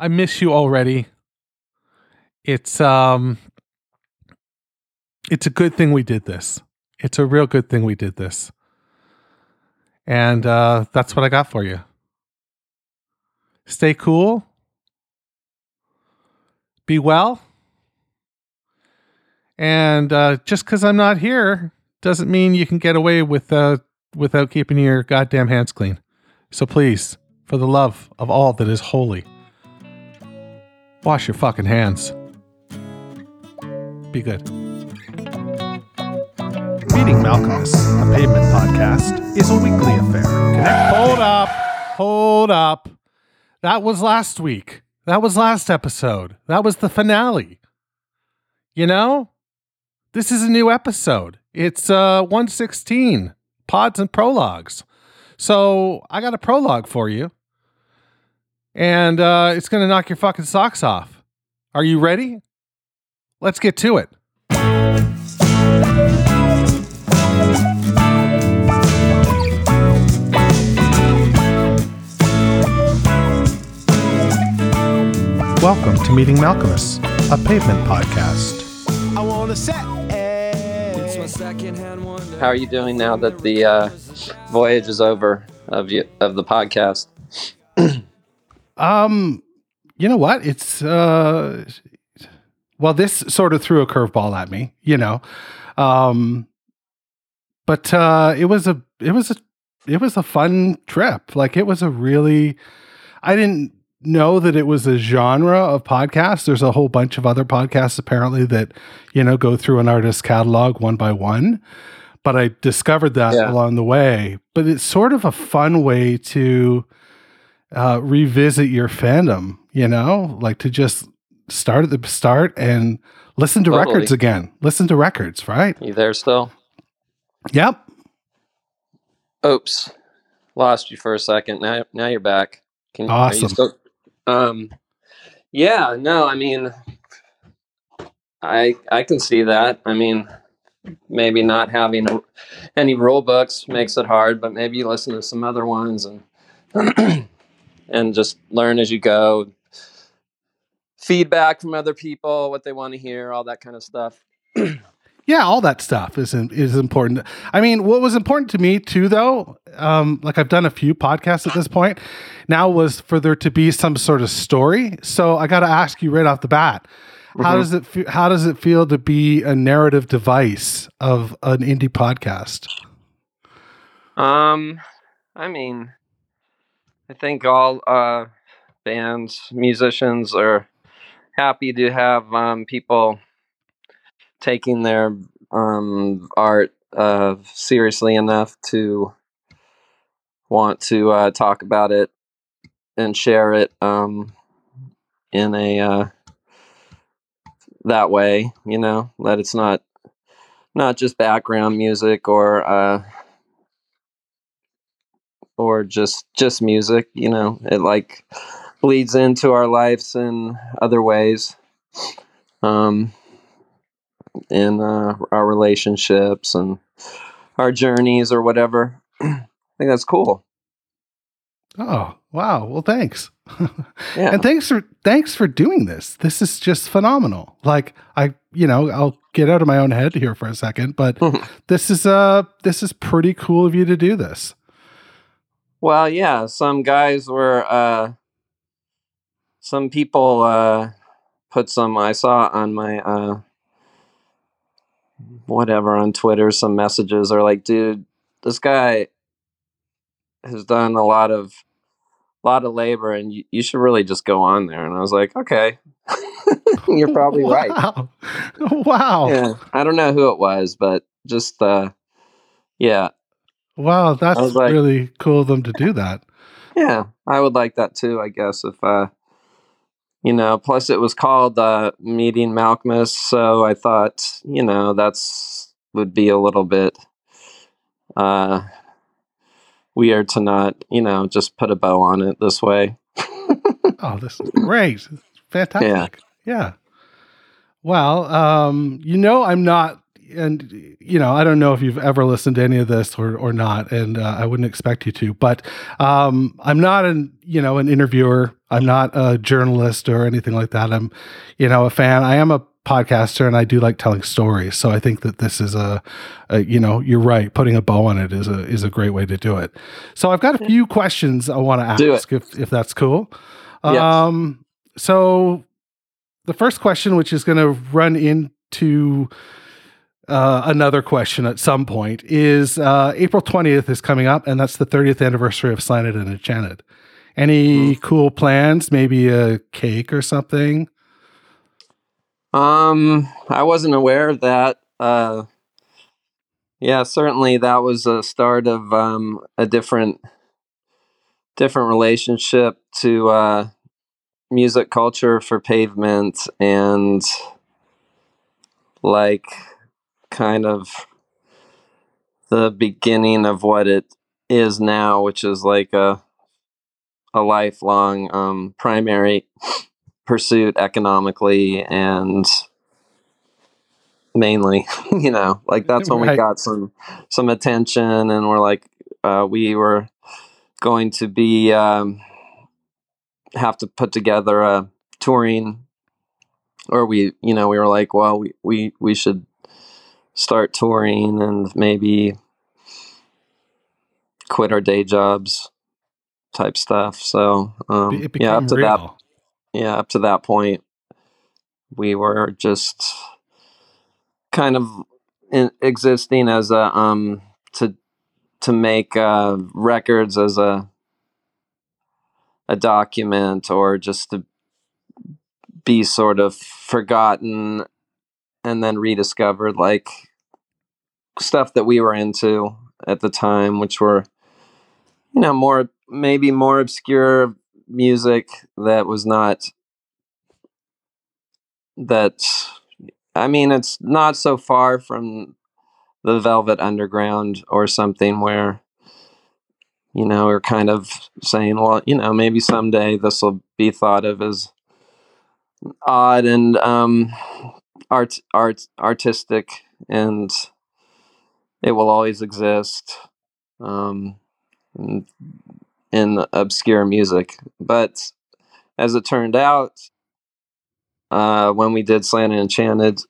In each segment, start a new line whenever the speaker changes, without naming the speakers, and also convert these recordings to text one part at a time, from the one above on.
I miss you already. It's um it's a good thing we did this. It's a real good thing we did this. And uh that's what I got for you. Stay cool. Be well. And uh just cuz I'm not here doesn't mean you can get away with uh without keeping your goddamn hands clean. So please, for the love of all that is holy, wash your fucking hands. Be good.
Meeting Malkmus, a pavement podcast, is a weekly affair. Connect
Hold up. Hold up. That was last week. That was last episode. That was the finale. You know? This is a new episode. It's uh 116 pods and prologues. So I got a prologue for you. And uh it's gonna knock your fucking socks off. Are you ready? Let's get to it.
Welcome to Meeting Malkmus, a pavement podcast.
I wanna set
How are you doing now that the uh, voyage is over of you of the podcast?
Um, you know what? It's uh, well, this sort of threw a curveball at me, you know. Um, but uh, it was a it was a it was a fun trip. Like it was a really, I didn't know that it was a genre of podcasts. There's a whole bunch of other podcasts apparently that you know go through an artist's catalog one by one. But I discovered that
Yeah.
along the way. But it's sort of a fun way to uh, revisit your fandom, you know, like to just start at the start and listen to
Totally.
records again. Listen to records, right?
You there still?
Yep.
Oops, lost you for a second. Now, now you're back. Can are you
Awesome.
still- um, yeah, no, I mean, I I can see that. I mean, maybe not having a, any rule books makes it hard, but maybe you listen to some other ones and and just learn as you go. Feedback from other people, what they want to hear, all that kind of stuff.
Yeah, all that stuff is is important. I mean, what was important to me too, though, um, like I've done a few podcasts at this point, now was for there to be some sort of story. So I got to ask you right off the bat, how
Mhm.
does it fe- how does it feel to be a narrative device of an indie podcast?
Um, I mean, I think all uh, bands, musicians are happy to have um, people taking their um, art uh, seriously enough to want to uh, talk about it and share it um, in a uh, that way. You know, that it's not not just background music or uh, or just just music you know it like bleeds into our lives in other ways um in uh, our relationships and our journeys or whatever i think that's cool
Oh, wow. Well, thanks.
yeah
And thanks for thanks for doing this. This is just phenomenal. Like I, you know, I'll get out of my own head here for a second, but this is uh this is pretty cool of you to do this.
Well yeah some guys were uh some people uh put some i saw on my uh whatever on twitter some messages are like dude this guy has done a lot of a lot of labor and you, you should really just go on there and i was like okay you're probably right
Wow. wow.
yeah i don't know who it was but just uh yeah
Wow, that's
like-
really cool of them to do that.
Yeah, I would like that too. I guess if uh, you know. Plus, it was called uh, meeting Malkmus, so I thought you know that's would be a little bit uh weird to not you know just put a bow on it this way.
Oh, this is great. Fantastic. Yeah. Well, um, you know I'm not and you know, I don't know if you've ever listened to any of this or or not, and uh, I wouldn't expect you to. But um, I'm not an you know an interviewer. I'm not a journalist or anything like that. I'm you know a fan. I am a podcaster and I do like telling stories. So I think that this is a, a, you know, you're right. Putting a bow on it is a is a great way to do it. So I've got a few questions I want to ask if if that's cool. Yes. Um so the first question which is going to run into uh, another question at some point is uh, April 20th is coming up, and that's the 30th anniversary of Slanted and Enchanted. Any mm. cool plans? Maybe a cake or something?
Um, I wasn't aware of that. Uh, yeah, certainly that was a start of um, a different different relationship to uh, music culture for pavement and like kind of the beginning of what it is now, which is like a a lifelong um, primary pursuit economically and mainly you know like that's when right. we got some some attention and we're like uh, we were going to be um, have to put together a touring or we you know we were like well we we, we should start touring and maybe quit our day jobs type stuff so um, yeah up to real. that yeah, up to that point, we were just kind of in, existing as a um to to make uh, records as a a document or just to be sort of forgotten and then rediscovered like stuff that we were into at the time which were you know more maybe more obscure music that was not that I mean it's not so far from the Velvet Underground or something where you know we're kind of saying well you know maybe someday this will be thought of as odd and um art art artistic and it will always exist um in obscure music. But as it turned out, uh, when we did Slanted and Enchanted,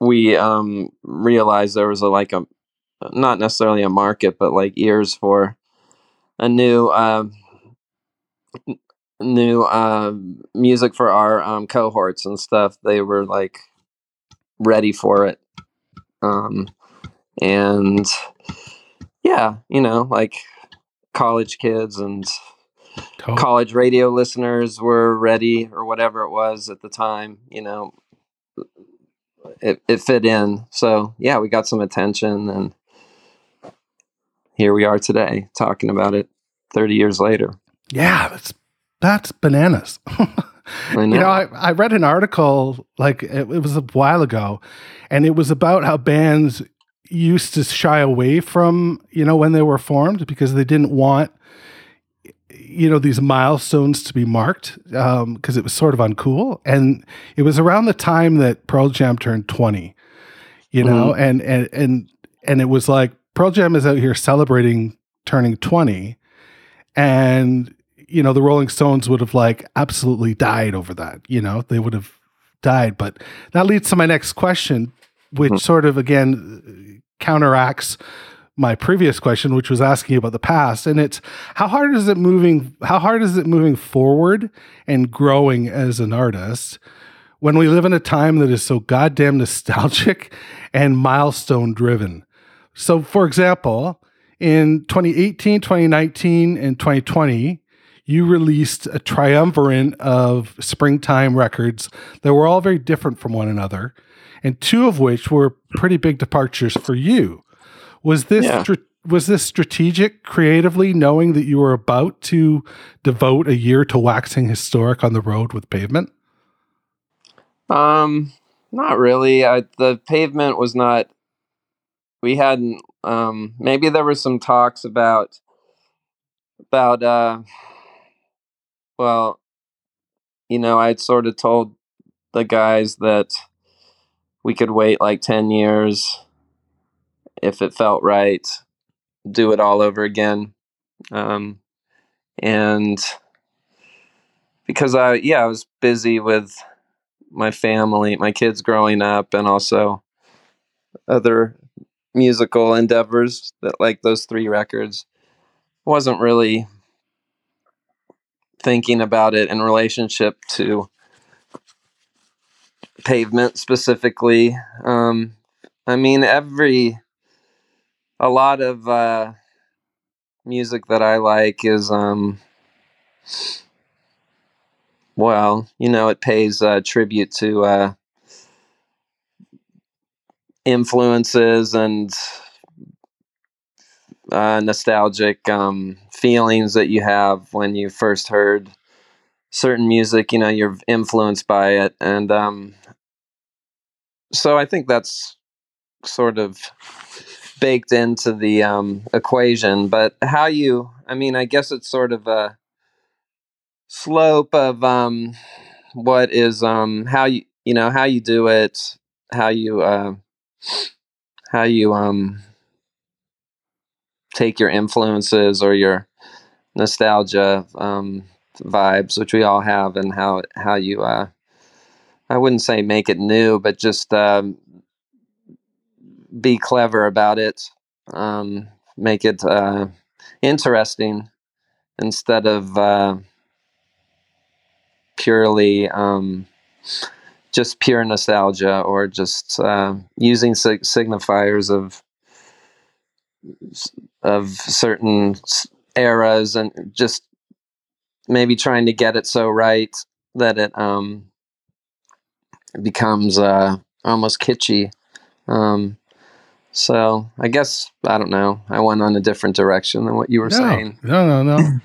we um, realized there was a like a not necessarily a market, but like ears for a new uh, new uh, music for our um, cohorts and stuff. They were like ready for it, um, and yeah, you know, like college kids and totally. college radio listeners were ready or whatever it was at the time you know it, it fit in so yeah we got some attention and here we are today talking about it 30 years later
yeah that's that's bananas know. You know, I, I read an article like it, it was a while ago, and it was about how bands used to shy away from, you know, when they were formed because they didn't want, you know, these milestones to be marked because um, it was sort of uncool. And it was around the time that Pearl Jam turned 20, you know, mm-hmm. and, and, and, and it was like Pearl Jam is out here celebrating turning 20. And, you know, the Rolling Stones would have like absolutely died over that, you know, they would have died. But that leads to my next question which mm-hmm. sort of again counteracts my previous question, which was asking about the past. And it's how hard is it moving? How hard is it moving forward and growing as an artist when we live in a time that is so goddamn nostalgic and milestone driven? So, for example, in 2018, 2019, and 2020, you released a triumvirate of springtime records that were all very different from one another and two of which were pretty big departures for you. Was this yeah. was this strategic creatively, knowing that you were about to devote a year to waxing historic on the road with pavement?
Um, not really. I, the pavement was not. We hadn't. Um, maybe there were some talks about about. uh Well, you know, I'd sort of told the guys that we could wait like 10 years if it felt right, do it all over again. Um, and because I, yeah, I was busy with my family, my kids growing up, and also other musical endeavors that like those three records wasn't really thinking about it in relationship to pavement specifically. Um i mean every a lot of uh music that i like is um well you know it pays uh, tribute to uh influences and uh, nostalgic um, feelings that you have when you first heard certain music. You know, you're influenced by it, and um, so I think that's sort of baked into the um, equation. But how you, I mean, I guess it's sort of a slope of um, what is um, how you, you know, how you do it, how you, uh, how you um, take your influences or your nostalgia um, vibes, which we all have, and how how you uh, I wouldn't say make it new, but just um, be clever about it, um, make it uh, interesting instead of uh, purely um, just pure nostalgia or just uh, using sig- signifiers of of certain eras and just maybe trying to get it so right that it um, becomes uh, almost kitschy. Um, so I guess I don't know. I went on a different direction than what you were
no,
saying.
No, no, no.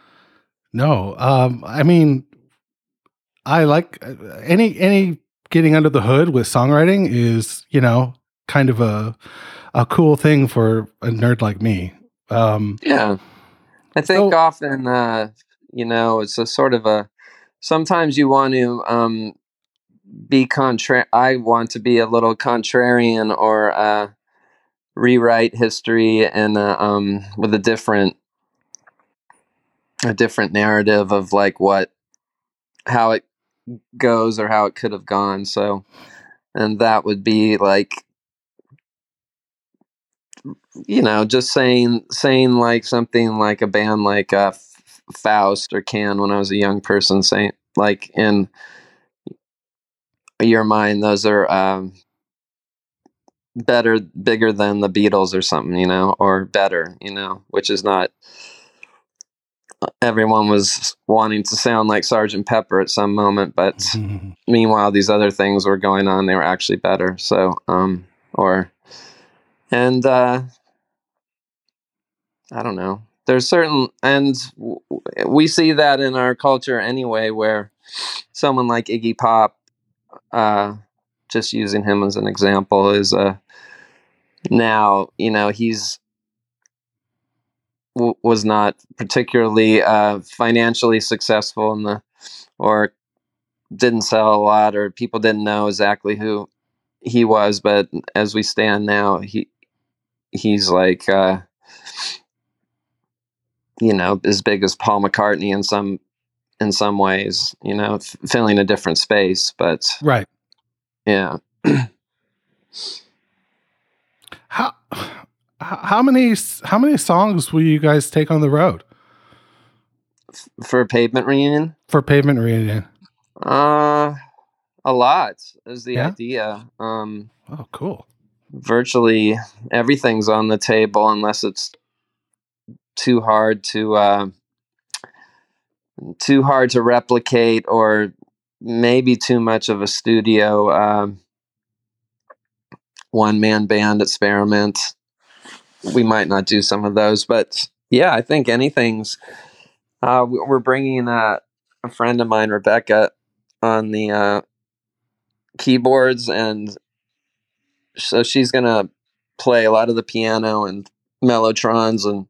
no. Um, I mean, I like uh, any any getting under the hood with songwriting is, you know, kind of a a cool thing for a nerd like me. Um,
yeah, I think
so-
often, uh, you know, it's a sort of a. Sometimes you want to um, be contra. I want to be a little contrarian or uh, rewrite history and uh, um, with a different a different narrative of like what how it goes or how it could have gone. So, and that would be like you know just saying saying like something like a band like uh, Faust or Can when I was a young person saying like in your mind those are um, better bigger than the Beatles or something you know or better you know which is not everyone was wanting to sound like Sergeant Pepper at some moment but meanwhile these other things were going on they were actually better so um or and uh i don't know. There's certain and we see that in our culture anyway where someone like iggy pop uh just using him as an example is uh now you know he's w- was not particularly uh financially successful in the or didn't sell a lot or people didn't know exactly who he was but as we stand now he he's like uh you know as big as paul mccartney in some in some ways you know f- filling a different space but
right.
yeah
How how many how many songs will you guys take on the road
for a pavement reunion
for Pavement Reunion?
uh a lot is the
Yeah?
idea um
Oh, cool.
virtually everything's on the table unless it's too hard to uh, too hard to replicate or maybe too much of a studio um, one man band experiment. We might not do some of those but yeah i think anything's uh, we- we're bringing uh, a friend of mine rebecca on the uh, keyboards and so she's gonna play a lot of the piano and mellotrons and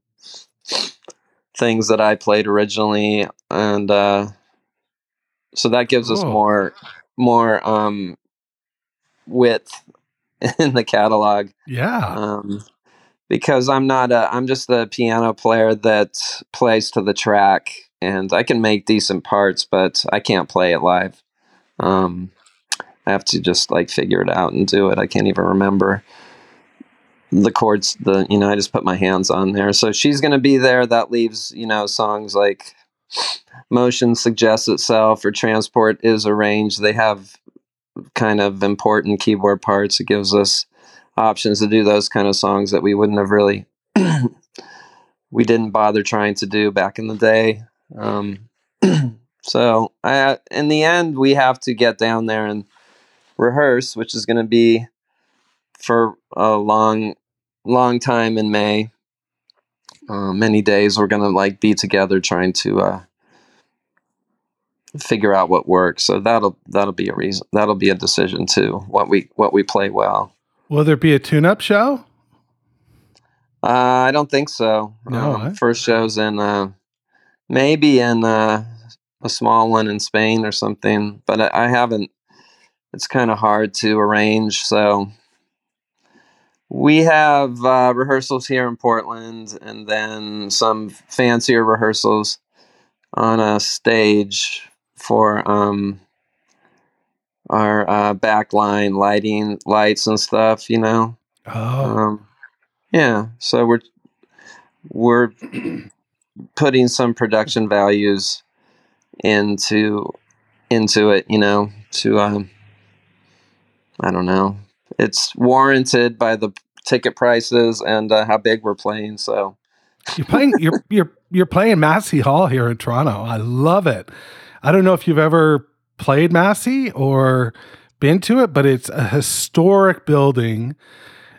things that I played originally, and uh, so that gives us more more um, width in the catalog
Yeah.
um, because I'm not a I'm just the piano player that plays to the track and I can make decent parts but I can't play it live. Um, I have to just like figure it out and do it. I can't even remember the chords the you know I just put my hands on there. So she's going to be there that leaves, you know, songs like motion suggests itself or transport is arranged. They have kind of important keyboard parts. It gives us options to do those kind of songs that we wouldn't have really we didn't bother trying to do back in the day um, so I, in the end we have to get down there and rehearse which is going to be for a long long time in may uh, many days we're going to like be together trying to uh, figure out what works so that'll that'll be a reason that'll be a decision too what we what we play well
Will there be a tune-up show?
Uh, I don't think so.
No,
Um,
eh?
first show's in uh, maybe in uh, a small one in Spain or something, but I, I haven't. It's kind of hard to arrange, so we have uh, rehearsals here in Portland, and then some fancier rehearsals on a stage for um, our uh, backline lighting, lights and stuff. You know.
Oh,
Um, yeah, so we're we're putting some production values into into it, you know, to um, I don't know. It's warranted by the ticket prices and uh, how big we're playing. So
you're playing. You're you're you're playing Massey Hall here in Toronto. I love it. I don't know if you've ever played Massey or been to it, but it's a historic building.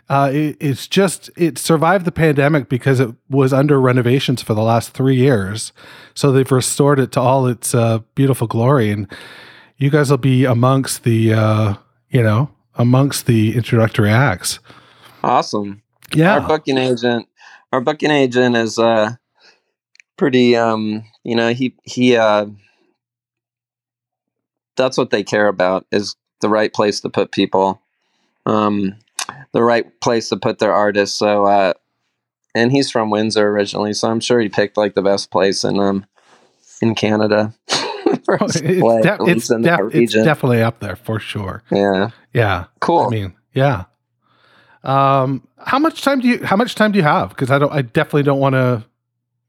Uh, it, it's just it survived the pandemic because it was under renovations for the last three years. So they've restored it to all its uh, beautiful glory, and you guys will be amongst the uh, you know amongst the introductory acts.
awesome.
Yeah,
Our booking agent, our booking agent is uh pretty um you know he he uh that's what they care about is the right place to put people um the right place to put their artists so uh and he's from windsor originally so i'm sure he picked like the best place in um in canada for us
it's, de- it's, def- it's definitely up there for sure.
yeah
Yeah,
cool
I mean, yeah. Um, how much time do you? How much time do you have? Because I don't. I definitely don't want to.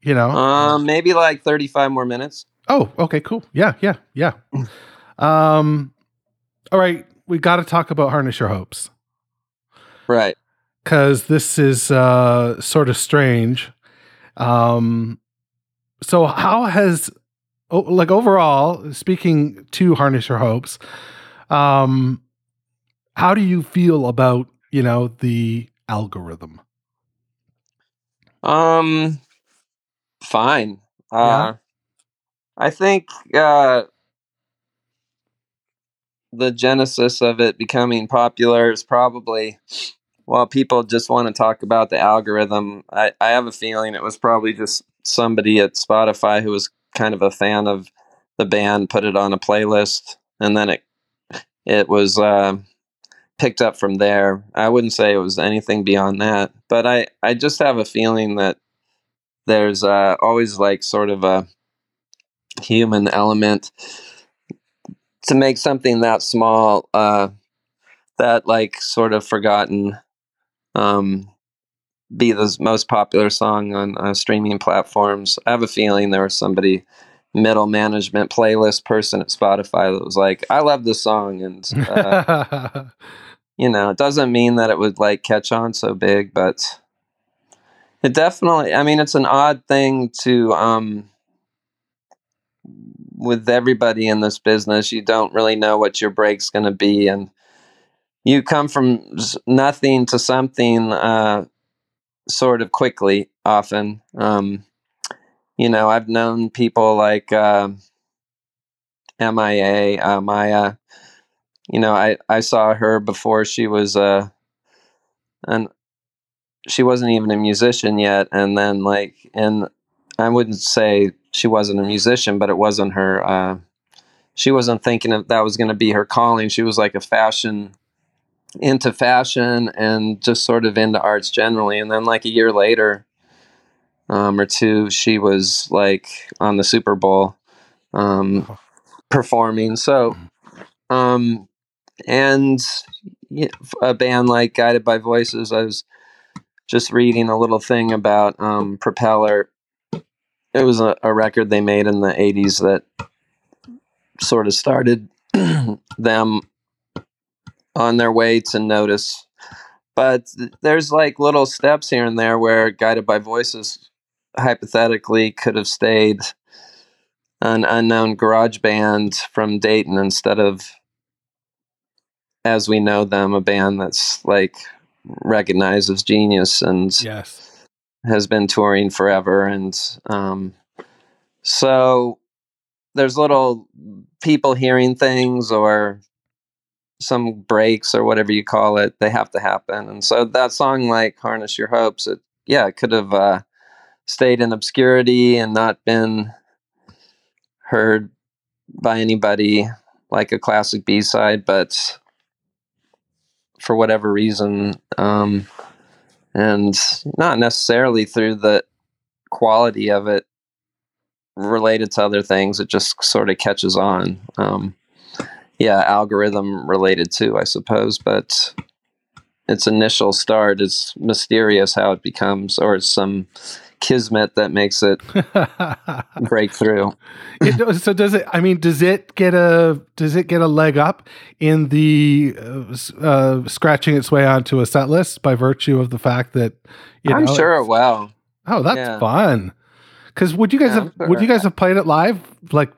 You know.
um maybe like 35 more minutes
oh, okay, cool. Yeah, yeah, yeah. Um, all right, we got to talk about harness your hopes
right
because this is uh sort of strange. Um, so how has oh, like overall speaking to harness your hopes, um, how do you feel about you know the algorithm?
Um, fine. Uh,
Yeah.
I think uh, the genesis of it becoming popular is probably, well, people just want to talk about the algorithm. I, I have a feeling it was probably just somebody at Spotify who was kind of a fan of the band, put it on a playlist, and then it it was uh, picked up from there. I wouldn't say it was anything beyond that, but I I just have a feeling that there's uh, always like sort of a human element to make something that small uh, that like sort of forgotten um, be the most popular song on uh, streaming platforms i have a feeling there was somebody middle management playlist person at spotify that was like i love this song and uh, you know, it doesn't mean that it would like catch on so big, but it definitely, I mean, it's an odd thing to, um, with everybody in this business, you don't really know what your break's going to be. And you come from nothing to something, uh, sort of quickly often. Um, you know, I've known people like, uh, MIA, uh, Maya, you know, I, I saw her before she was, uh, and she wasn't even a musician yet and then like and i wouldn't say she wasn't a musician but it wasn't her uh she wasn't thinking of that was going to be her calling she was like a fashion into fashion and just sort of into arts generally. And then like a year later, um, or two, she was like on the Super Bowl um, performing. So, um, and yeah, a band like Guided by Voices, I was just reading a little thing about um, Propeller. It was a, a record they made in the 80s that sort of started them on their way to notice. But there's like little steps here and there where Guided by Voices hypothetically could have stayed an unknown garage band from Dayton instead of, as we know them, a band that's like recognized as genius and
Yes.
has been touring forever. And um, so there's little people hearing things or some breaks or whatever you call it. They have to happen. And so that song, like Harness Your Hopes, it, yeah, it could have uh, stayed in obscurity and not been heard by anybody like a classic B side, but for whatever reason, um, and not necessarily through the quality of it related to other things, it just sort of catches on. Um, yeah, algorithm related too, I suppose, but its initial start is mysterious how it becomes, or some kismet that makes it break through.
It- so does it? I mean, does it get a does it get a leg up in the uh, uh, scratching its way onto a set list by virtue of the fact that you
I'm sure it will.
Oh, that's
Yeah.
fun. Because would you guys
Yeah,
have
I'm
would you guys have played it live like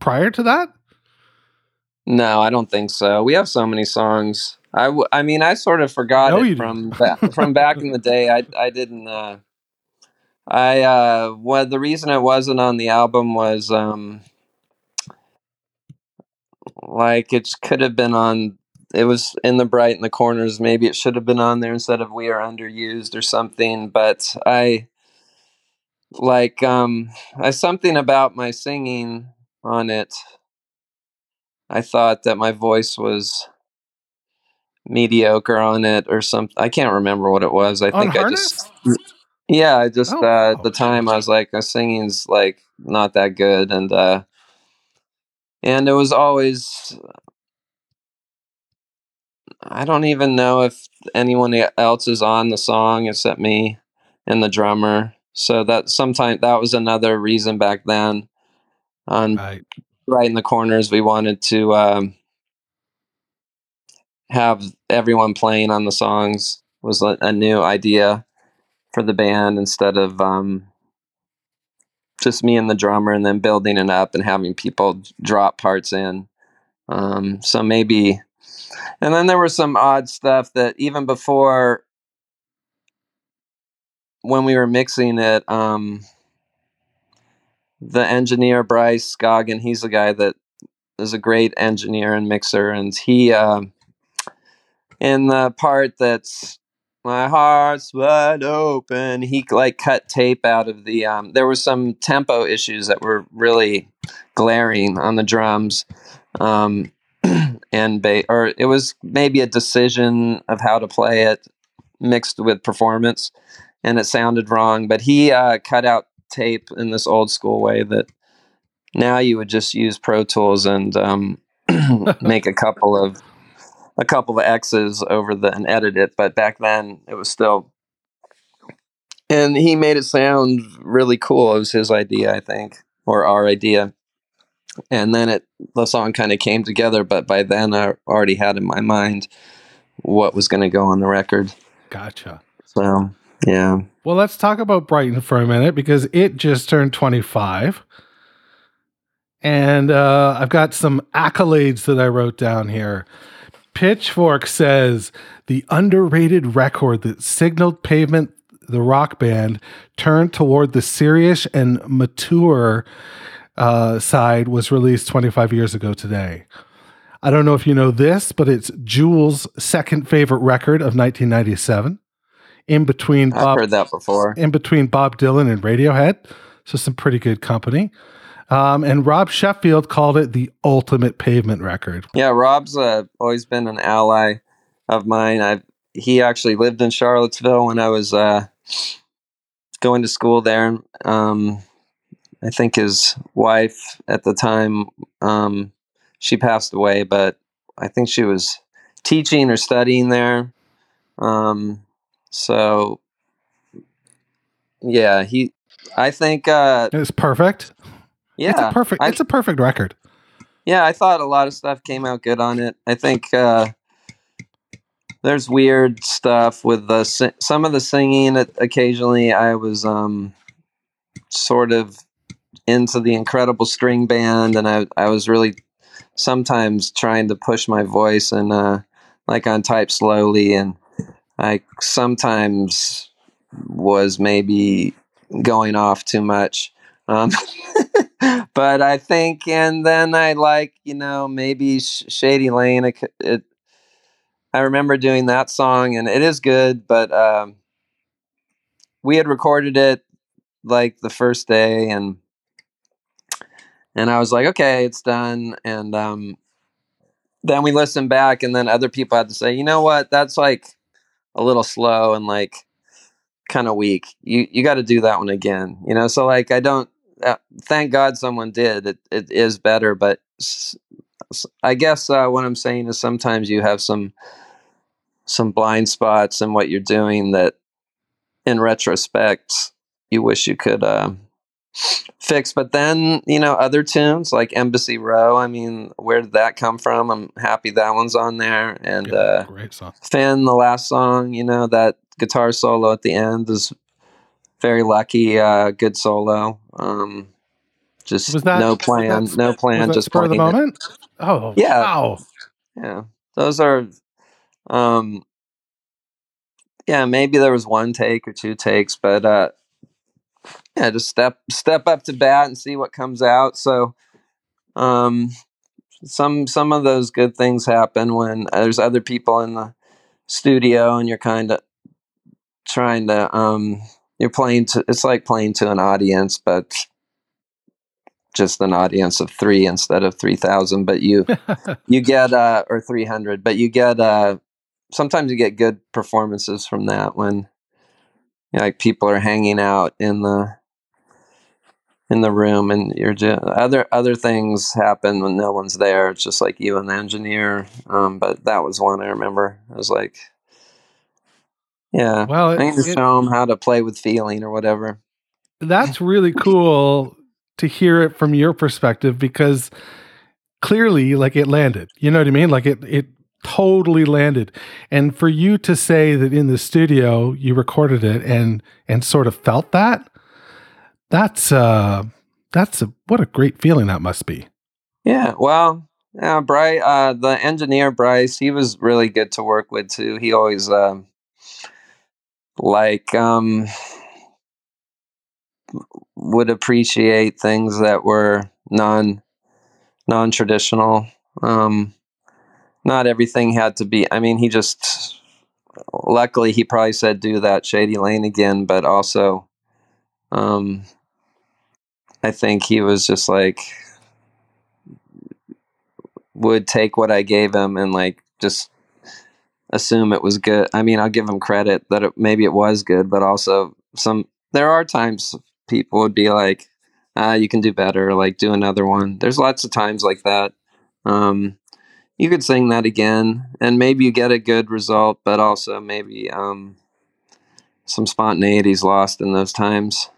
prior to that?
No, I don't think so. We have so many songs. I, w- I mean, I sort of forgot
No,
it from ba- from back in the day. I I didn't. Uh, I uh, well, the reason it wasn't on the album was um, like it could have been on. It was in the Brighten the Corners. Maybe it should have been on there instead of "We Are Underused" or something. But I like um, I something about my singing on it. I thought that my voice was mediocre on it or something. I can't remember what it was. I
On
think I
Harness?
just yeah, I just
Oh,
uh,
wow.
at the time I was like, my singing's like not that good, and uh, and it was always. I don't even know if anyone else is on the song except me and the drummer. So that sometimes that was another reason back then. On
Right.
right in the corners, we wanted to um, have everyone playing on the songs was a, a new idea for the band instead of um, just me and the drummer and then building it up and having people drop parts in. Um, so maybe, and then there was some odd stuff that even before when we were mixing it, um, the engineer Bryce Goggin, he's the guy that is a great engineer and mixer, and he uh, in the part that's my heart's wide open, he like cut tape out of the. Um, there were some tempo issues that were really glaring on the drums, um, and ba- or it was maybe a decision of how to play it mixed with performance, and it sounded wrong. But he uh, cut out tape in this old school way that now you would just use Pro Tools and um, make a couple of a couple of X's over the and edit it. But back then it was still and he made it sound really cool. It was his idea, I think, or our idea. And then it the song kind of came together, but by then I already had in my mind what was going to go on the record.
Gotcha.
So, yeah.
Well, let's talk about Brighten for a minute because it just turned 25. And uh, I've got some accolades that I wrote down here. Pitchfork says the underrated record that signaled Pavement, the rock band, turned toward the serious and mature uh, side was released 25 years ago today. I don't know if you know this, but it's Jules' second favorite record of 1997. In between
I've
Bob
heard that before.
in between Bob Dylan and Radiohead. So some pretty good company. Um, and Rob Sheffield called it the ultimate pavement record.
Yeah, Rob's uh, always been an ally of mine. I he actually lived in Charlottesville when I was uh, going to school there. Um, I think his wife at the time um, she passed away, but I think she was teaching or studying there. Um, so yeah, he. I think. Uh,
It's perfect.
Yeah,
it's a perfect.
I-
it's a perfect record.
yeah, I thought a lot of stuff came out good on it. I think uh, there's weird stuff with the si- some of the singing. Occasionally, I was um, sort of into the incredible string band, and I I was really sometimes trying to push my voice and uh, like on type slowly, and I sometimes was maybe going off too much. Um, but I think, and then I like, you know, maybe Sh- Shady Lane. It, it, I remember doing that song, and it is good. But um, we had recorded it like the first day, and and I was like, okay, it's done. And um, then we listened back, and then other people had to say, you know what, that's like a little slow and like kind of weak. You you got to do that one again. You know, so like I don't. Uh, thank God someone did. It it is better, but I guess uh, what I'm saying is sometimes you have some some blind spots in what you're doing that, in retrospect, you wish you could uh, fix. But then you know other tunes like Embassy Row. I mean, where did that come from? I'm happy that one's on there, and.
Good-
Uh,
great song.
Fin, the last song, you know, that guitar solo at the end is very lucky, uh, good solo. Um, just
that
no plan, no plan, just
for the
playing it.
moment. Oh
Yeah.
Wow.
Yeah, those are, um, yeah, maybe there was one take or two takes, but uh, yeah, just step step up to bat and see what comes out. So, um, some some of those good things happen when there's other people in the studio and you're kind of trying to um you're playing to it's like playing to an audience but just an audience of three instead of 3000 but you you get uh or 300 but you get uh sometimes you get good performances from that when you know, like people are hanging out in the in the room and you're just other other things happen when no one's there. It's just like you and the engineer um but that was one i remember. I was like yeah
well,
i
it,
can just
it-
show them how to play with feeling or whatever
that's really cool to hear it from your perspective because clearly, like it landed. You know what I mean? Like it, it totally landed. And for you to say that in the studio you recorded it and and sort of felt that, that's uh, that's a what a great feeling that must be.
Yeah, well, yeah, Bryce, uh, the engineer Bryce, he was really good to work with too. He always um, like um, would appreciate things that were non non traditional. Um, not everything had to be. I mean, he just luckily he probably said do that Shady Lane again, but also, um, I think he was just like would take what I gave him and like just assume it was good. I mean, I'll give him credit that it, maybe it was good, but also some there are times people would be like, ah, you can do better, like do another one. There's lots of times like that. Um, you could sing that again, and maybe you get a good result, but also maybe um, some spontaneity is lost in those times.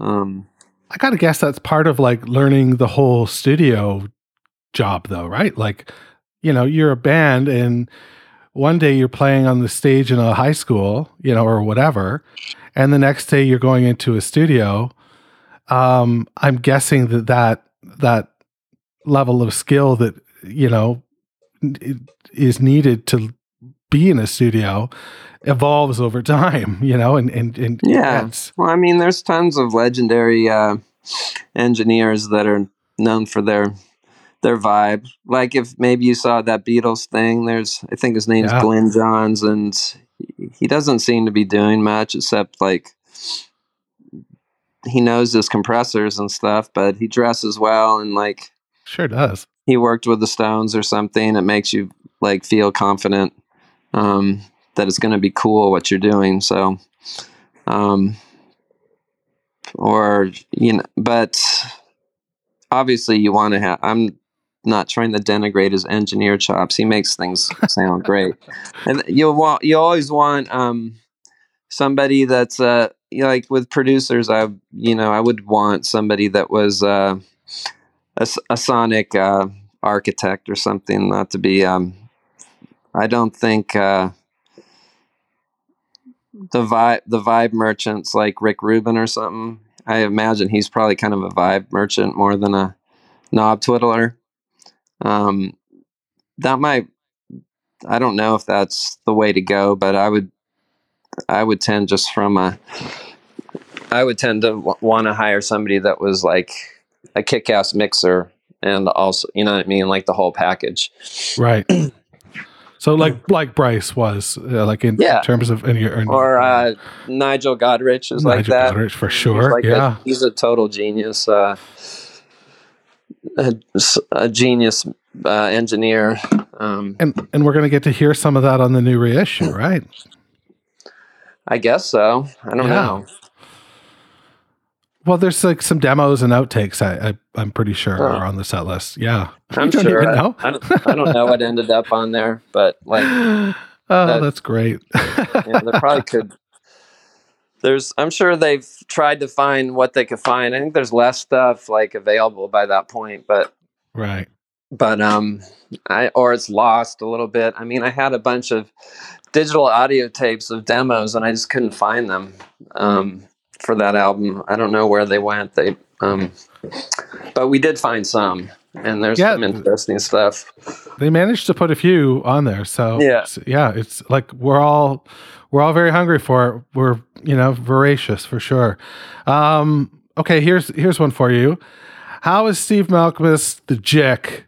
Um,
I gotta guess that's part of like learning the whole studio job, though, right? Like, you know, you're a band, and one day you're playing on the stage in a high school, you know, or whatever, and the next day you're going into a studio. Um, I'm guessing that that that level of skill that you know is needed to be in a studio evolves over time, you know, and and and
Yeah.
gets-
Well, I mean, there's tons of legendary uh, engineers that are known for their their vibe. Like if maybe you saw that Beatles thing, there's I think his name's
Yeah.
Glyn Johns, and he doesn't seem to be doing much except like he knows his compressors and stuff, but he dresses well and like
sure does.
he worked with the Stones or something. It makes you like feel confident. um, that it's going to be cool what you're doing. So, um, or you know, but obviously you want to have. I'm not trying to denigrate his engineer chops. He makes things sound great, and you want you always want um, somebody that's uh, like with producers. I you know I would want somebody that was uh, a, a sonic uh, architect or something. Not to be. Um, I don't think. Uh, the vibe the vibe merchants like Rick Rubin or something. I imagine he's probably kind of a vibe merchant more than a knob twiddler. Um, that might I don't know if that's the way to go, but I would I would tend just from a I would tend to w- want to hire somebody that was like a kick-ass mixer and also you know what I mean like the whole package.
Right. So like like Bryce was uh, like in,
Yeah.
terms of in your in
Or uh, Nigel Godrich is like
Nigel
that.
Godrich for
He's
sure.
like a-
yeah.
he's a total genius. Uh, a, a genius uh, engineer. Um,
and and we're gonna get to hear some of that on the new reissue, right?
I guess so. I don't
Yeah.
know.
Well, there's like some demos and outtakes. I, I I'm pretty sure
Oh.
are on the set list. Yeah,
I'm
don't
sure. I,
know?
I, don't, I don't know what ended up on there, but like,
oh,
that-
that's great.
yeah, they probably could. There's, I'm sure they've tried to find what they could find. I think there's less stuff like available by that point, but
right.
but um i or it's lost a little bit i mean i had a bunch of digital audio tapes of demos and i just couldn't find them um for that album i don't know where they went they um but we did find some and there's
Yeah.
some interesting stuff
They managed to put a few on there. So
Yeah.
it's- yeah, it's like we're all we're all very hungry for it. We're you know voracious for sure. Um, okay, here's here's one for you. How is Steve Malkmus the Jick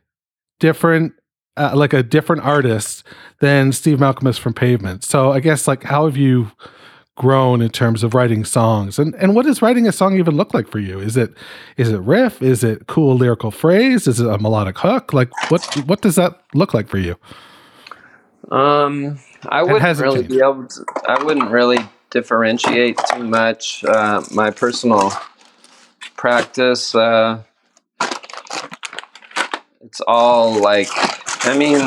different? Uh, like a different artist than Steve Malkmus from Pavement. So I guess like how have you grown in terms of writing songs. And and what does writing a song even look like for you? Is it is it riff? Is it cool lyrical phrase? Is it a melodic hook? Like what what does that look like for you?
Um i wouldn't really
changed.
be able to i wouldn't really differentiate too much uh my personal practice uh it's all like i mean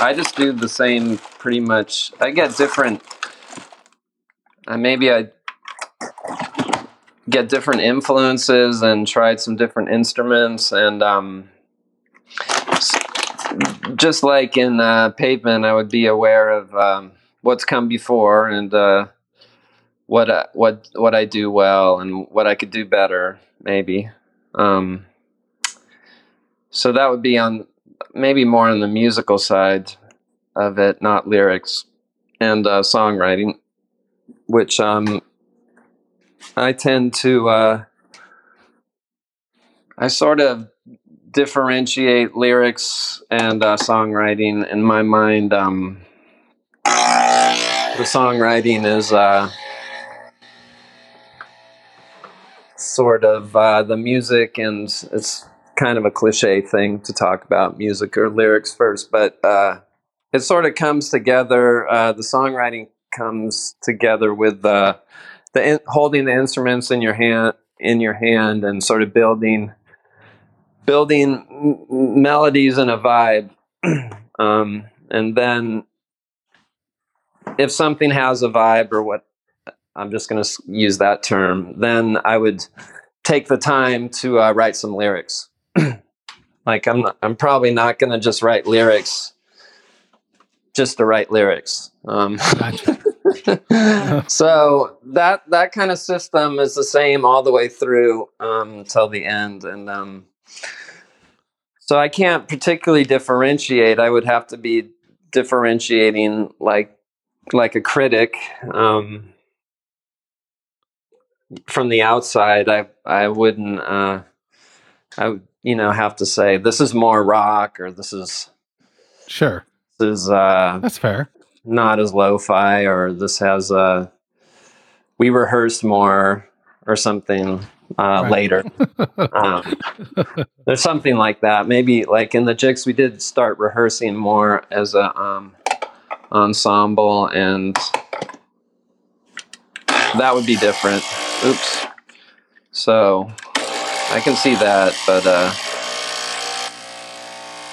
i just do the same pretty much i get different uh, maybe i get different influences and tried some different instruments and um just like in uh, pavement i would be aware of um, what's come before and uh, what I, what what I do well and what I could do better, maybe. Um, so that would be on maybe more on the musical side of it, not lyrics and uh, songwriting, which um, I tend to. Uh, I sort of differentiate lyrics and uh, songwriting in my mind. Um, the songwriting is uh, sort of uh, the music, and it's kind of a cliche thing to talk about music or lyrics first, but uh, it sort of comes together. Uh, the songwriting comes together with the the in, holding the instruments in your hand in your hand and sort of building building m- melodies and a vibe. Um, and then if something has a vibe or what i'm just going to use that term then i would take the time to uh, write some lyrics. Like i'm not, i'm probably not going to just write lyrics just to write lyrics. Um, so that that kind of system is the same all the way through um, till the end and um, so i can't particularly differentiate. I would have to be differentiating like like a critic um, from the outside. I i wouldn't uh, i would you know have to say this is more rock or this is
sure
is uh
that's fair
not as lo-fi or this has uh we rehearsed more or something uh
Right.
later um, there's something like that maybe like in the Jicks we did start rehearsing more as a um ensemble, and that would be different. Oops. So I can see that, but uh,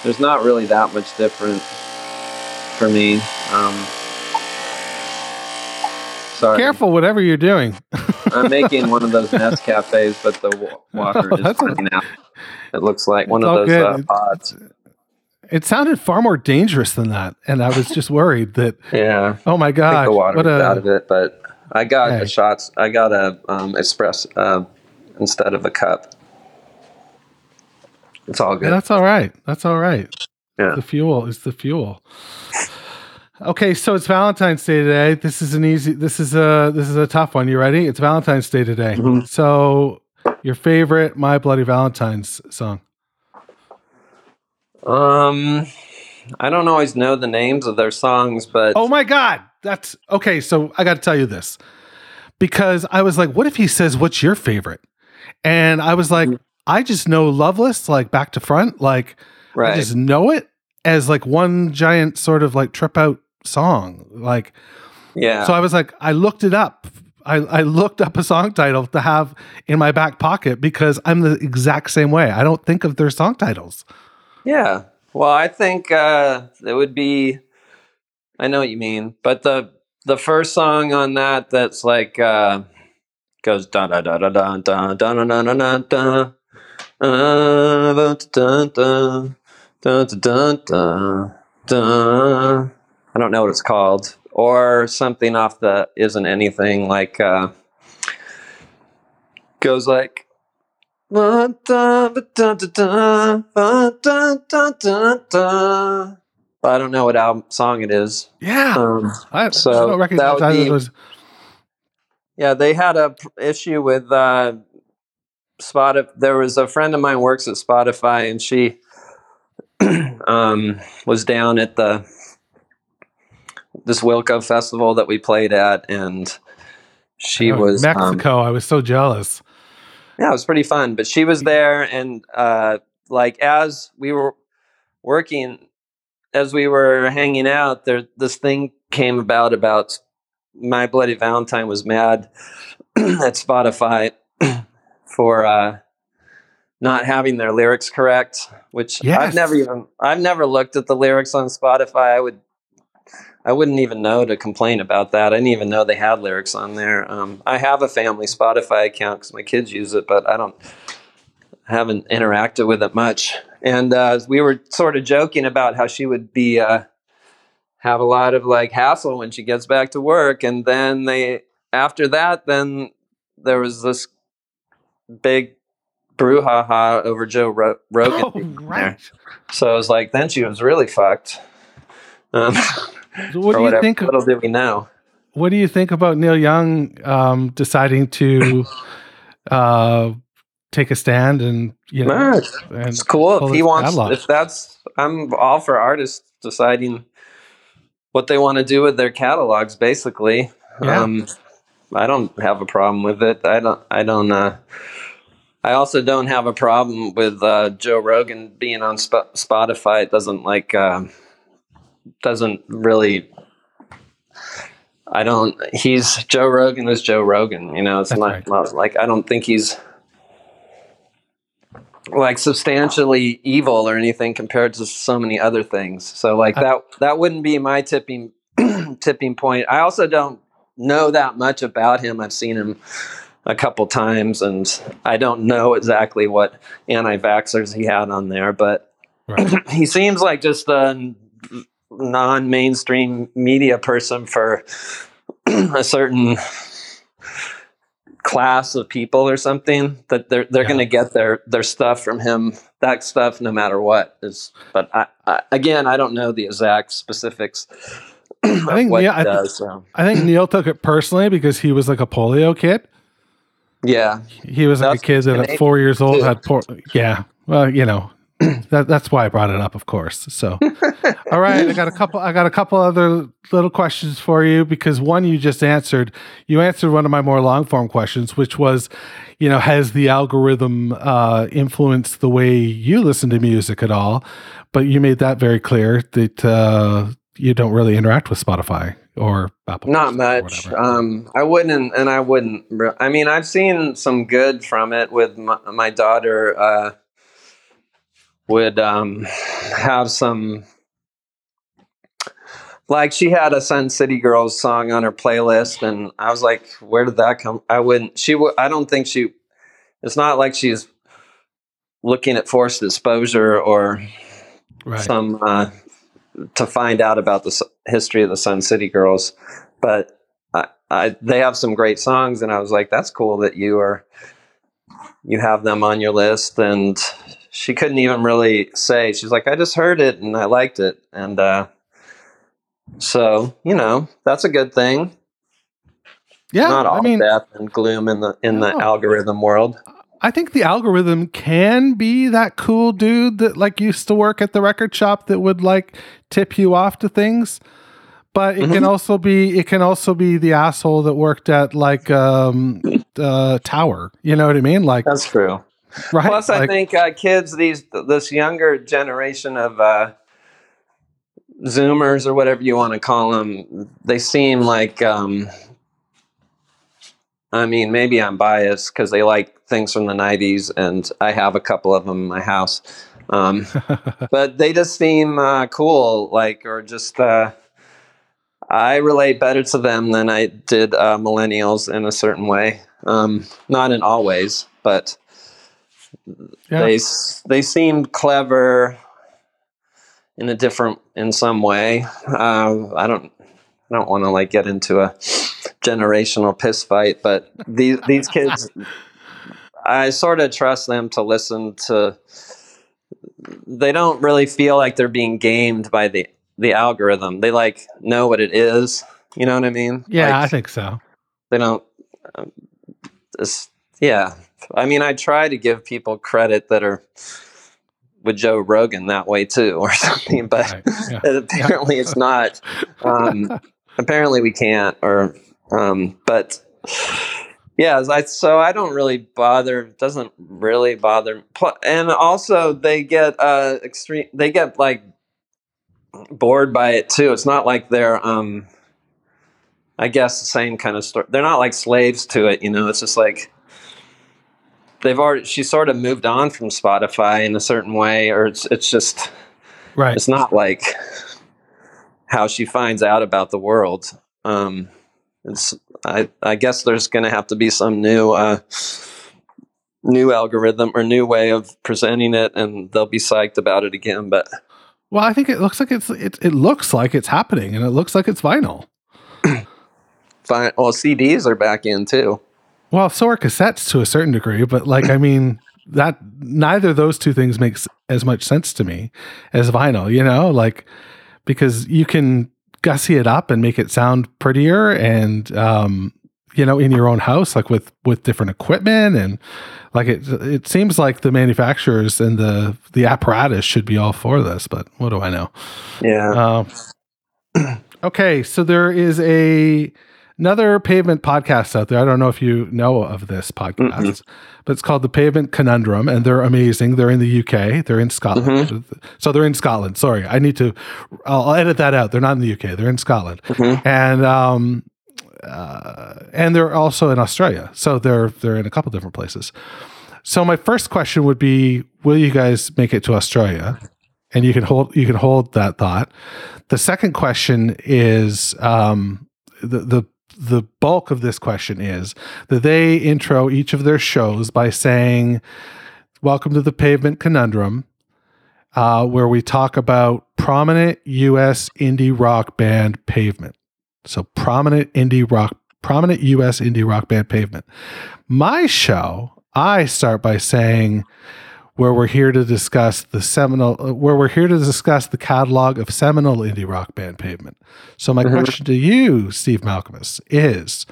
there's not really that much different for me. Um, sorry.
Careful, whatever you're doing.
I'm making one of those Nescafés, but the wa- water
Oh,
is
that's a-
out. It looks like one of those uh, pods.
It sounded far more dangerous than that, and I was just worried that.
Yeah.
Oh my god!
the water
What
was out of it, but I got
Hey.
a shots. I got a um, espresso uh, instead of a cup. It's all
yeah,
good.
that's all right. That's all right.
Yeah.
The fuel is the fuel. Okay, so it's Valentine's Day today. This is an easy. This is a this is a tough one. You ready? It's Valentine's Day today.
Mhm.
So, your favorite "My Bloody Valentine's" song?
Um, I don't always know the names of their songs, but
Oh my god, that's okay. So I got to tell you this because I was like, what if he says, "What's your favorite?" And I was like,
Mhm.
I just know Loveless like back to front, like I just know it as like one giant sort of like trip out song, like.
yeah.
So I was like, I looked it up. I, I looked up a song title to have in my back pocket because I'm the exact same way. I don't think of their song titles.
Yeah. Well, I think uh, it would be. I know what you mean, but the the first song on that that's like uh, goes da da da da da da da da da da da da. Uh, da, da, da, da, da, da. I don't know what it's called, or something off the isn't anything like uh, goes like I don't know what album song it is.
Yeah.
Um,
I,
so
I don't
that
recognize
would be-
those.
yeah, they had a p- issue with uh, Spotify. There was a friend of mine works at Spotify, and she um, was down at the this Wilco festival that we played at, and she
Oh,
was um,
Mexico. I was so jealous.
Yeah, it was pretty fun. But she was there, and uh, like as we were working, as we were hanging out, there this thing came about about my bloody Valentine was mad at Spotify for uh, not having their lyrics correct. Which
Yes.
I've never even I've never looked at the lyrics on Spotify. I would. I wouldn't even know to complain about that. I didn't even know they had lyrics on there. Um, I have a family Spotify account because my kids use it, but I don't I haven't interacted with it much. And uh, we were sort of joking about how she would be uh, have a lot of like hassle when she gets back to work, and then they after that, then there was this big brouhaha over Joe Ro- Rogan.
Oh, right.
So I was like, then she was really fucked. Um,
So what do you
whatever.
think?
Little did we know.
What do you think about Neil Young um, deciding to uh, take a stand and you know? And
It's cool if he wants.
catalog?
If that's, I'm all for artists deciding what they want to do with their catalogs. Basically,
Yeah.
um, I don't have a problem with it. I don't. I don't. Uh, I also don't have a problem with uh, Joe Rogan being on Sp- Spotify. It doesn't like um doesn't really. I don't. He's Joe Rogan is Joe Rogan. You know, it's not,
right.
not like I don't think he's like substantially evil or anything compared to so many other things. So like that that wouldn't be my tipping tipping point. I also don't know that much about him. I've seen him a couple times and I don't know exactly what anti-vaxxers he had on there, but
Right.
he seems like just a non-mainstream media person for a certain class of people or something that they're they're
Yeah.
going to get their their stuff from him that stuff no matter what is but I, I again I don't know the exact specifics of
think- yeah,
he
I
does so
I think Neil took it personally because he was like a polio kid.
Yeah
He was like a kid that at four years old had poor. Yeah, well, you know, that that's why I brought it up, of course. So, all right, I got a couple. I got a couple other little questions for you because one you just answered. You answered one of my more long form questions, which was, you know, has the algorithm uh, influenced the way you listen to music at all? But you made that very clear that uh, you don't really interact with Spotify or Apple.
Not
or
much.
whatever.
Um, I wouldn't, and I wouldn't. I mean, I've seen some good from it. With my, my daughter, uh, would um, have some. Like she had a Sun City Girls song on her playlist, and I was like, "Where did that come?" I wouldn't. She would. I don't think she. It's not like she's looking at forced exposure or
right.
some uh, to find out about the history of the Sun City Girls, but I, I, they have some great songs, and I was like, "That's cool that you are you have them on your list." And she couldn't even really say. She's like, "I just heard it and I liked it," and uh, so you know that's a good thing.
yeah,
Not all
I mean,
death and gloom in the in the
No.
algorithm world.
I think the algorithm can be that cool dude that like used to work at the record shop that would like tip you off to things. But it can
Mhm.
also be it can also be the asshole that worked at like um uh tower. You know what I mean? Like
That's true.
right.
Plus, I think uh, kids these this younger generation of uh, Zoomers or whatever you want to call them, they seem like. Um, I mean, maybe I'm biased because they like things from the '90s, and I have a couple of them in my house. Um, but they just seem uh, cool, like or just. Uh, I relate better to them than I did uh, millennials in a certain way. Um, not in all ways, but
Yeah.
they they seemed clever in a different in some way. Uh, I don't I don't want to like get into a generational piss fight, but these these kids, I sort of trust them to listen to. They don't really feel like they're being gamed by the the algorithm. They like know what it is. You know what I mean?
yeah, I think so.
they don't. Um, this, yeah, I mean, I try to give people credit that are with Joe Rogan that way too, or something, but
Right. Yeah.
apparently it's not. Um, apparently we can't, or um, but yeah, I, so I don't really bother. Doesn't really bother. And also, they get uh extreme. They get like bored by it too. It's not like they're um. I guess the same kind of story. They're not like slaves to it, you know. It's just like they've already. She sort of moved on from Spotify in a certain way, or it's it's just
Right.
it's not like how she finds out about the world. Um, it's I I guess there's going to have to be some new uh, new algorithm or new way of presenting it, and they'll be psyched about it again. But
Well, I think it looks like it's it, it looks like it's happening and it looks like it's vinyl.
fine. Well, CDs are back in too.
Well, so are cassettes to a certain degree, but like I mean that neither of those two things makes as much sense to me as vinyl, you know, like because you can gussy it up and make it sound prettier and um you know in your own house like with with different equipment and like it it seems like the manufacturers and the the apparatus should be all for this but what do i know
Yeah.
um, okay, so there is a another pavement podcast out there. I don't know if you know of this podcast,
Mm-mm.
but it's called the Pavement Conundrum, and they're amazing. They're in the UK. They're in Scotland. So they're in Scotland. Sorry, I need to. I'll, I'll edit that out. They're not in the UK. They're in Scotland,
Mhm.
and um, uh, and they're also in Australia. So they're they're in a couple different places. So my first question would be: Will you guys make it to Australia? And you can hold you can hold that thought. The second question is um, the the the bulk of this question is that they intro each of their shows by saying, "Welcome to the Pavement Conundrum," uh, where we talk about prominent U.S. indie rock band Pavement. So prominent indie rock, prominent U.S. indie rock band Pavement. My show, I start by saying where we're here to discuss the seminal, uh, where we're here to discuss the catalog of seminal indie rock band Pavement. So my
Mhm.
question to you, Steve Malkmus, is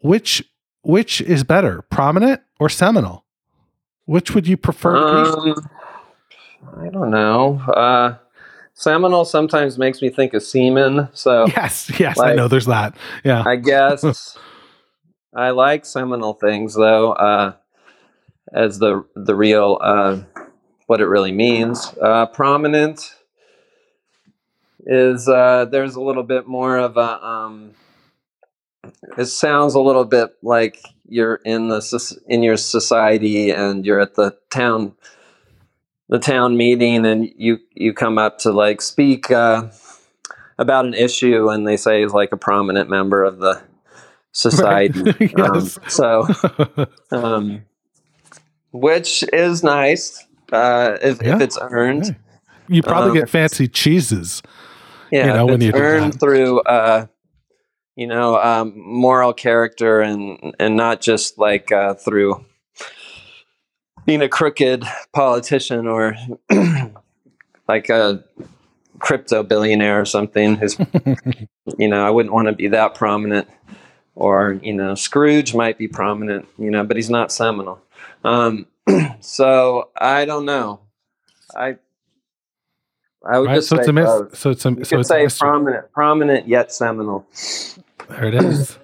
which which is better, prominent or seminal? Which would you prefer?
Um, I don't know. Uh, Seminole sometimes makes me think of semen, so
Yes, yes, I know. There's that. Yeah,
I guess I like seminal things though, uh, as the the real uh, what it really means. Uh, prominent. is uh, there's a little bit more of a. Um, it sounds a little bit like you're in the in your society and you're at the town the town meeting and you you come up to like speak uh, about an issue and they say he's like a prominent member of the society. um,
Yes.
so, um, which is nice uh, if,
Yeah.
if it's earned.
Right. you probably
um,
get fancy cheeses.
Yeah,
You know, when
it's
you
earned through uh, you know um, moral character and and not just like uh, through being a crooked politician or like a crypto billionaire or something who's you know i wouldn't want to be that prominent or you know scrooge might be prominent you know but he's not seminal um, so i don't know i i would
Right?
just
So it's a
both.
so it's a
You
so it's a
say prominent, prominent yet seminal.
There it is.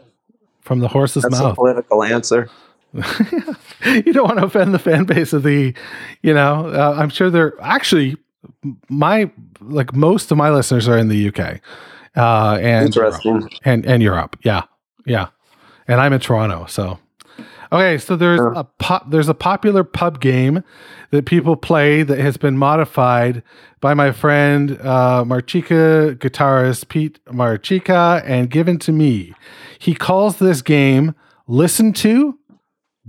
From the horse's
That's a
mouth.
political answer.
you don't want to offend the fan base of the, you know, uh, I'm sure they're actually my like most of my listeners are in the UK, uh, and
Interesting.
and and Europe. Yeah, yeah, and I'm in Toronto, so okay. So there's
Yeah.
a pop, there's a popular pub game that people play that has been modified by my friend uh, Marchica guitarist Pete Marchica and given to me. He calls this game "Listen to,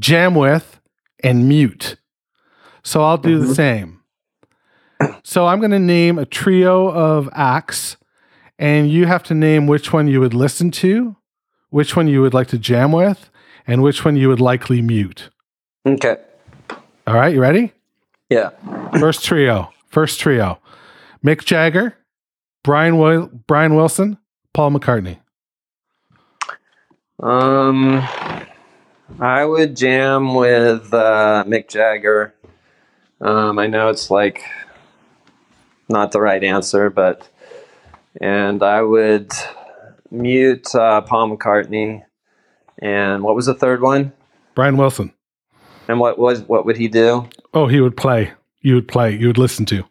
Jam with, and Mute." So I'll do the
Mhm.
same. So I'm going to name a trio of acts and you have to name which one you would listen to, which one you would like to jam with, and which one you would likely mute.
Okay.
All right, you ready?
Yeah.
First trio. First trio. Mick Jagger, Brian Wil- Brian Wilson, Paul McCartney.
Um, I would jam with uh, Mick Jagger. Um, I know it's like not the right answer, but and I would mute uh, Paul McCartney. And what was the third one?
Brian Wilson.
And what was what would he do?
Oh, he would play. You would play. You would listen to.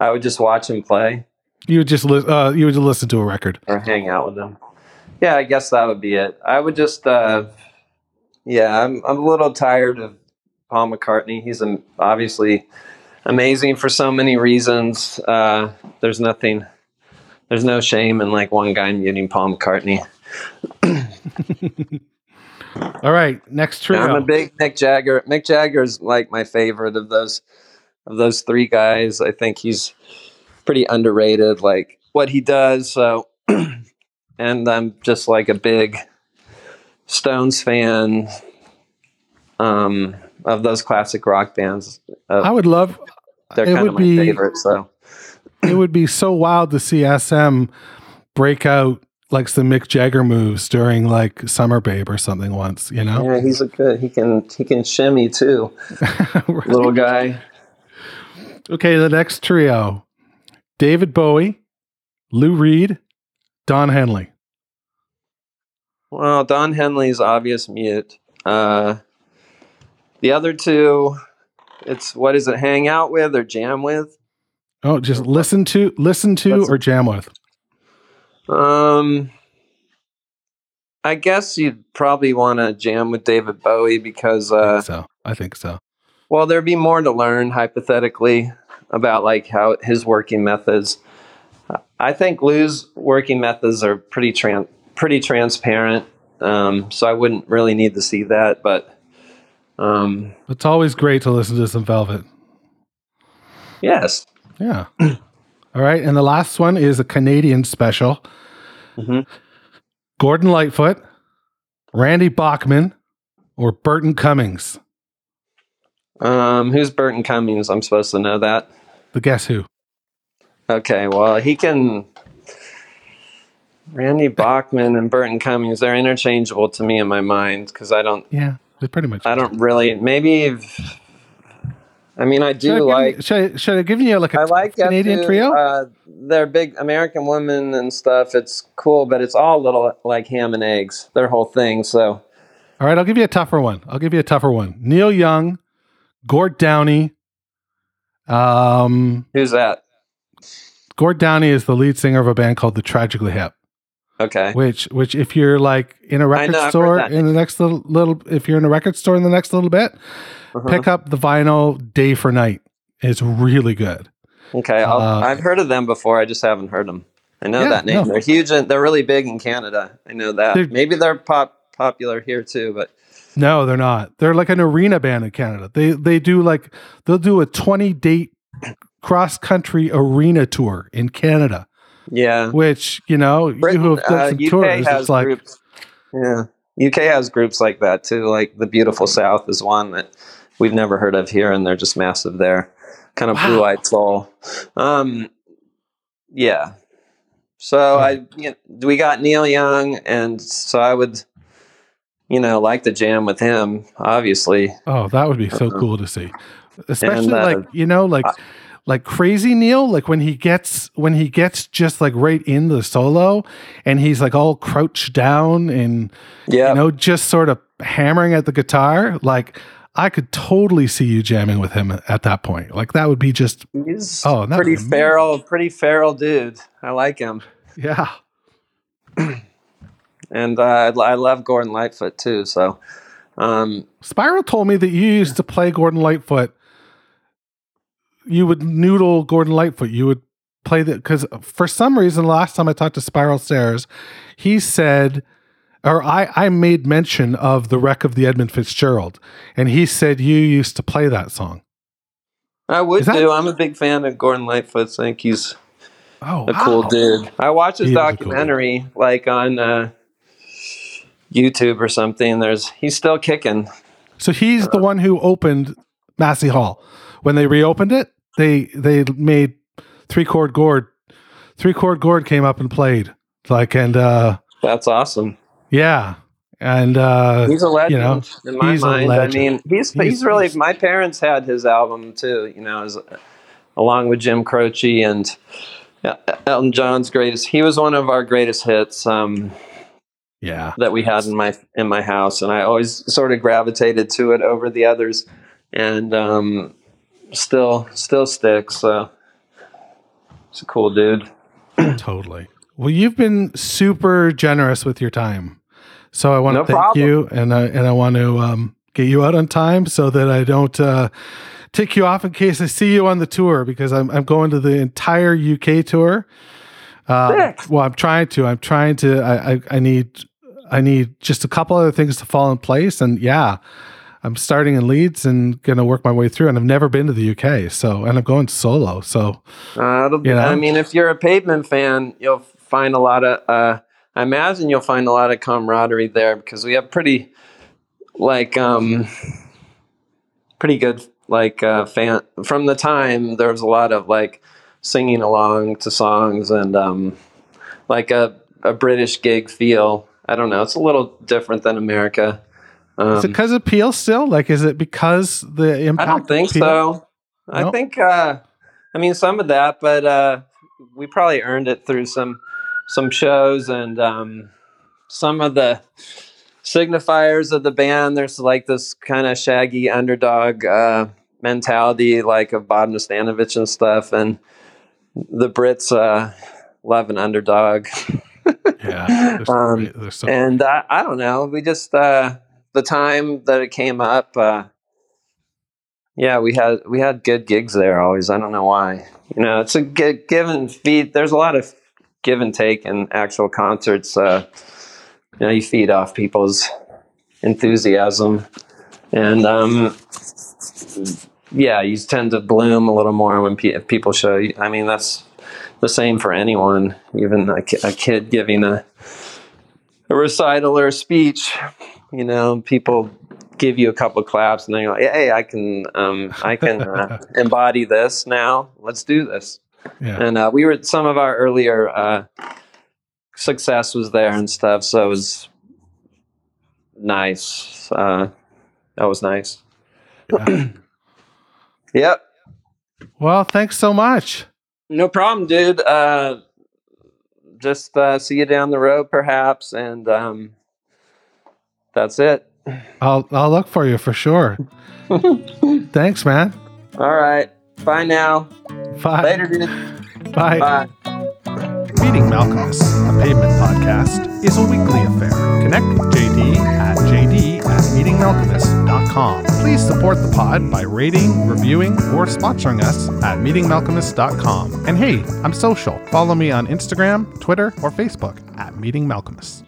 I would just watch him play.
You would just li- uh, you would just listen to a record.
or hang out with them. Yeah, I guess that would be it. I would just, uh, yeah, I'm I'm a little tired of Paul McCartney. He's um, obviously amazing for so many reasons. Uh, there's nothing, there's no shame in like one guy muting Paul McCartney.
All right, next trio.
I'm a big Mick Jagger. Mick Jagger is like my favorite of those of those three guys. I think he's pretty underrated. Like what he does. So, and I'm just like a big Stones fan. Um, of those classic rock bands, uh,
I would love.
they're kind of my
be-
favorite. So,
It would be so wild to see SM break out like some Mick Jagger moves during like Summer Babe or something once. You know.
yeah, he's a good. He can he can shimmy too,
Right.
little guy.
Okay, the next trio David Bowie, Lou Reed, Don Henley.
Well, Don Henley's obvious mute. Uh, the other two, it's what is it? Hang out with or jam with?
Oh, just listen to, listen to,
What's-
or jam with.
Um, I guess you'd probably want to jam with David Bowie because,
I
uh,
think so. I think so.
well, there'd be more to learn hypothetically about like how his working methods. I think Lou's working methods are pretty tran- pretty transparent. Um, so I wouldn't really need to see that, but um,
It's always great to listen to some Velvet.
yes.
Yeah. All right, and the last one is a Canadian special.
hmm
Gordon Lightfoot, Randy Bachman, or Burton Cummings.
Um, who's Burton Cummings? I'm supposed to know that.
The Guess Who.
Okay, well, he can. Randy Bachman and Burton Cummings, they're interchangeable to me in my mind because I don't,
Yeah, they're pretty much.
I don't really, maybe, if- I mean, I
Should I,
do like,
you, should, I, should I give you like a
I like
Canadian
too.
trio?
Uh, they're big American women and stuff. It's cool, but it's all little like ham and eggs, their whole thing. So,
All right, I'll give you a tougher one. I'll give you a tougher one. Neil Young, Gord Downie, um,
who's that?
Gord Downie is the lead singer of a band called the Tragically Hip.
Okay.
Which, which, if you're like in a record
know,
store in the next little, little, if you're in a record store in the next little bit,
Uh-huh.
pick up the vinyl Day for Night. It's really good.
Okay, I'll,
Uh,
I've heard of them before. I just haven't heard them. I know
Yeah,
that name.
no.
They're huge. And they're really big in Canada. I know that.
They're-
Maybe they're pop popular here too. But
No, they're not. They're like an arena band in Canada. They they do like they'll do a 20 date cross country arena tour in Canada,
yeah,
which, you know,
Britain,
you have done
uh,
some
UK
tours.
has
It's like,
groups. Yeah, UK has groups like that too. Like the Beautiful South is one that we've never heard of here, and they're just massive there. Kind of
Wow.
blue eyed soul. Um, yeah. So I, you know, we got Neil Young, and so I would, you know, like to jam with him. Obviously,
oh, that would be so
Uh-huh.
cool to see. Especially
And, uh,
like, you know, like like crazy Neil, like when he gets when he gets just like right in the solo and he's like all crouched down and
yeah.
you know, just sort of hammering at the guitar, like I could totally see you jamming with him at that point. Like that would be just
He's
Oh,
pretty feral, pretty feral dude. I like him,
yeah.
and uh, I, I love Gordon Lightfoot too. So, um,
Spiral told me that you used to play Gordon Lightfoot. You would noodle Gordon Lightfoot. You would play that because for some reason, last time I talked to Spiral Stairs, he said, or I, I made mention of the wreck of the Edmund Fitzgerald, and he said you used to play that song.
I would
that-
do. I'm a big fan of Gordon Lightfoot. I think he's
Oh,
a cool dude. I watched his
He a cool
documentary, like on uh, YouTube or something. There's he's still kicking.
So he's the one who opened Massey Hall. When they reopened it, they they made three chord Gord. Three chord Gord came up and played. Like and uh
That's awesome.
yeah. And uh
He's a legend
know,
in my
he's a
mind. I mean, he's, he's
He's-
really. My parents had his album too. You know, as, along with Jim Croce and uh, Elton John's greatest. He was one of our greatest hits. Um,
yeah.
that we had in my in my house, and I always sort of gravitated to it over the others, and um, still still sticks. So it's a cool dude.
Totally. Well, you've been super generous with your time. So I want
No
to thank
problem.
you and I and I want to um get you out on time so that I don't uh tick you off in case I see you on the tour because I'm I'm going to the entire UK tour. Uh, well, I'm trying to. I'm trying to. I, I I need I need just a couple other things to fall in place, and yeah, I'm starting in Leeds and going to work my way through. And I've never been to the UK, so and I'm going solo. So
Uh,
You know?
I mean, if you're a Pavement fan, you'll find a lot of. Uh, I imagine you'll find a lot of camaraderie there because we have pretty, like, um, pretty good like uh, fan from the time. There was a lot of like singing along to songs and um, like a a British gig feel. I don't know. It's a little different than America. Um,
is it because of Peel still? Like, is it because the impact?
I don't think so. I think uh I mean some of that, but uh we probably earned it through some some shows and um some of the signifiers of the band. There's like this kind of shaggy underdog uh mentality like of Bob Nastanovich and stuff and the Brits uh love an underdog.
Yeah,
Um,
great. They're so
and uh, I don't know. We just uh, the time that it came up. Uh, yeah, we had we had good gigs there always. I don't know why. You know, it's a gi- give and feed. There's a lot of give and take in actual concerts. Uh, you know, you feed off people's enthusiasm, and um, yeah, you tend to bloom a little more when pe- people show you. I mean, that's the same for anyone, even a, a kid giving a a recital or a speech, you know, people give you a couple of claps and they're like, "Hey, I can, um, I can uh, embody this now. Let's do this."
yeah.
And uh, we were some of our earlier uh, success was there and stuff, so it was nice. Uh, that was nice.
yeah.
Yep,
Well, thanks so much.
no problem, dude. Uh, just uh, see you down the road, perhaps, and um, that's it.
I'll I'll look for you for sure. thanks, man.
All right, bye now.
Bye.
Later, dude.
Bye.
Bye.
Meeting Malkmus, a pavement podcast, is a weekly affair. Connect with JD at jd at meetingmalkmus.com. Please support the pod by rating, reviewing, or sponsoring us at meetingmalkmus.com. And hey, I'm social. Follow me on Instagram, Twitter, or Facebook at Meeting Malkmus.